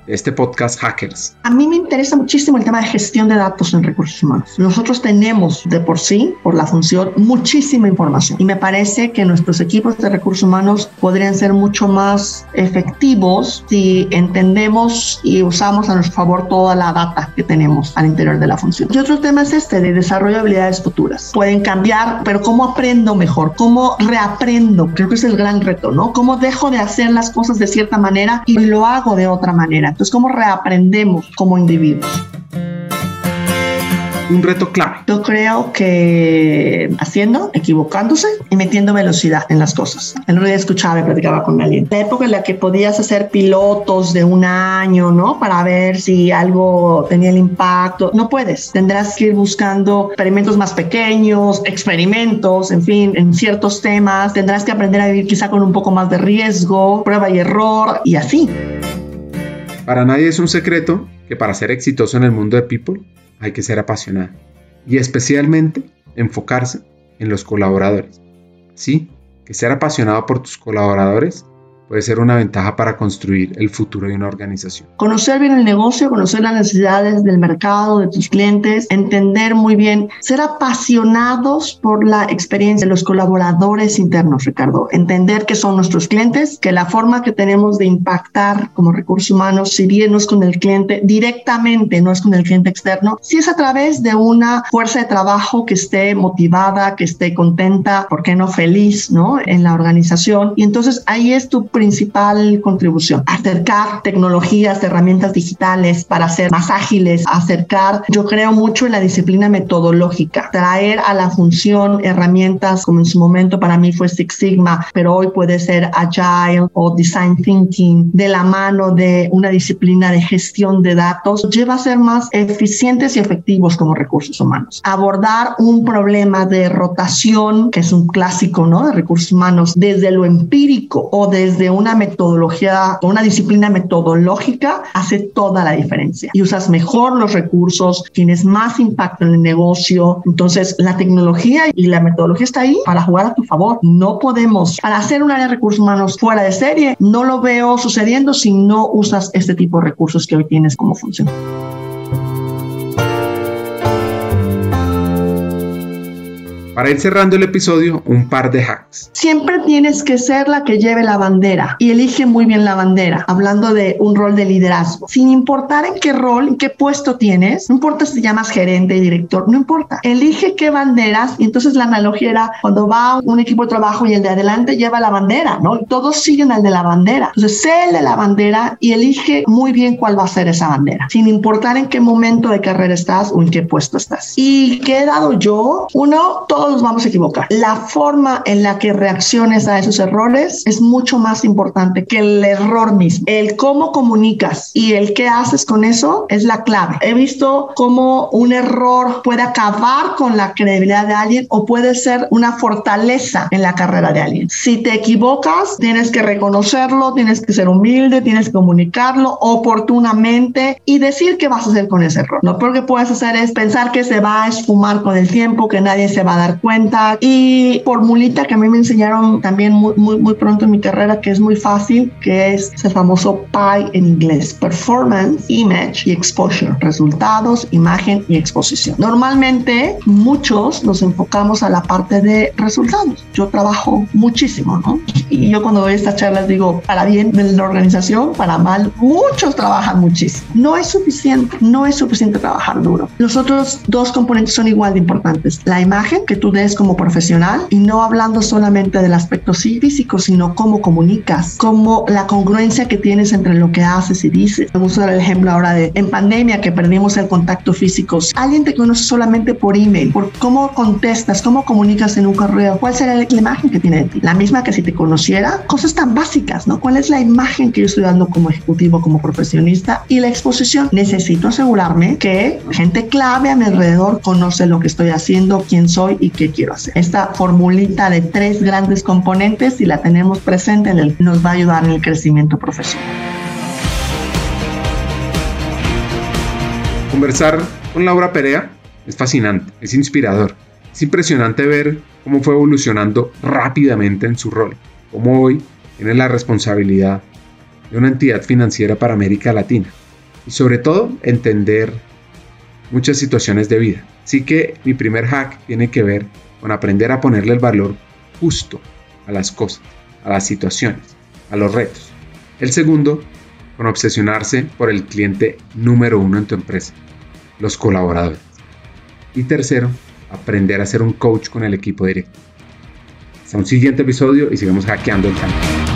este podcast Hackers. A mí me interesa muchísimo el tema de gestión de datos en recursos humanos. Nosotros tenemos de por sí, por la función, muchísima información y me parece que nuestros equipos de recursos humanos podrían ser mucho más efectivos si entendemos y usamos a nuestro favor toda la data que tenemos al interior de la función. Y otro tema es este de desarrollo de habilidades futuras. Pueden cambiar, pero ¿cómo aprendo mejor? ¿Cómo reaprendo? Creo que es el gran reto, ¿no? ¿Cómo dejo de hacer las cosas de cierta manera y lo hago de otra manera? Entonces, ¿cómo reaprendemos como individuos? un reto clave? Yo creo que haciendo, equivocándose y metiendo velocidad en las cosas. El otro día escuchaba y platicaba con alguien. La época en la que podías hacer pilotos de un año, ¿no? Para ver si algo tenía el impacto. No puedes. Tendrás que ir buscando experimentos más pequeños, experimentos, en fin, en ciertos temas. Tendrás que aprender a vivir quizá con un poco más de riesgo, prueba y error y así. Para nadie es un secreto que para ser exitoso en el mundo de People hay que ser apasionado y especialmente enfocarse en los colaboradores. Sí, que ser apasionado por tus colaboradores puede ser una ventaja para construir el futuro de una organización. Conocer bien el negocio, conocer las necesidades del mercado, de tus clientes, entender muy bien, ser apasionados por la experiencia de los colaboradores internos, Ricardo, entender que son nuestros clientes, que la forma que tenemos de impactar como recursos humanos, si bien no es con el cliente directamente, no es con el cliente externo, si es a través de una fuerza de trabajo que esté motivada, que esté contenta, ¿por qué no feliz, no? En la organización. Y entonces ahí es tu principal contribución. Acercar tecnologías, herramientas digitales para ser más ágiles, acercar, yo creo mucho en la disciplina metodológica, traer a la función herramientas como en su momento para mí fue Six Sigma, pero hoy puede ser Agile o Design Thinking de la mano de una disciplina de gestión de datos, lleva a ser más eficientes y efectivos como recursos humanos. Abordar un problema de rotación, que es un clásico, ¿no? De recursos humanos, desde lo empírico o desde una metodología, una disciplina metodológica, hace toda la diferencia. Y usas mejor los recursos, tienes más impacto en el negocio. Entonces, la tecnología y la metodología está ahí para jugar a tu favor. No podemos, para hacer un área de recursos humanos fuera de serie, no lo veo sucediendo si no usas este tipo de recursos que hoy tienes como función. Para ir cerrando el episodio, un par de hacks. Siempre tienes que ser la que lleve la bandera y elige muy bien la bandera, hablando de un rol de liderazgo. Sin importar en qué rol, en qué puesto tienes, no importa si te llamas gerente, director, no importa. Elige qué banderas y entonces la analogía era cuando va un equipo de trabajo y el de adelante lleva la bandera, ¿no? todos siguen al de la bandera. Entonces, sé el de la bandera y elige muy bien cuál va a ser esa bandera, sin importar en qué momento de carrera estás o en qué puesto estás. ¿Y qué he dado yo? Uno, todo nos vamos a equivocar. La forma en la que reacciones a esos errores es mucho más importante que el error mismo. El cómo comunicas y el qué haces con eso es la clave. He visto cómo un error puede acabar con la credibilidad de alguien o puede ser una fortaleza en la carrera de alguien. Si te equivocas, tienes que reconocerlo, tienes que ser humilde, tienes que comunicarlo oportunamente y decir qué vas a hacer con ese error. Lo peor que puedes hacer es pensar que se va a esfumar con el tiempo, que nadie se va a dar cuenta y formulita que a mí me enseñaron también muy, muy, muy pronto en mi carrera que es muy fácil, que es ese famoso PI en inglés, Performance, Image y Exposure, resultados, imagen y exposición. Normalmente muchos nos enfocamos a la parte de resultados. Yo trabajo muchísimo, ¿no? Y yo cuando doy estas charlas digo, para bien de la organización, para mal, muchos trabajan muchísimo. No es suficiente, no es suficiente trabajar duro. Los otros dos componentes son igual de importantes. La imagen que tú des como profesional y no hablando solamente del aspecto físico, sino cómo comunicas, cómo la congruencia que tienes entre lo que haces y dices. Me gusta dar el ejemplo ahora de en pandemia que perdimos el contacto físico. Alguien te conoce solamente por email, por cómo contestas, cómo comunicas en un correo, cuál será la imagen que tiene de ti. La misma que si te conociera, cosas tan básicas, ¿no? ¿Cuál es la imagen que yo estoy dando como ejecutivo, como profesionista? Y la exposición. Necesito asegurarme que gente clave a mi alrededor conoce lo que estoy haciendo, quién soy y qué quiero hacer. Esta formulita de tres grandes componentes, si la tenemos presente, nos va a ayudar en el crecimiento profesional. Conversar con Laura Perea es fascinante, es inspirador. Es impresionante ver cómo fue evolucionando rápidamente en su rol, cómo hoy tiene la responsabilidad de una entidad financiera para América Latina y sobre todo entender muchas situaciones de vida. Así que mi primer hack tiene que ver con aprender a ponerle el valor justo a las cosas, a las situaciones, a los retos. El segundo, con obsesionarse por el cliente número uno en tu empresa, los colaboradores. Y tercero, aprender a ser un coach con el equipo directo. Hasta un siguiente episodio y sigamos hackeando el campo.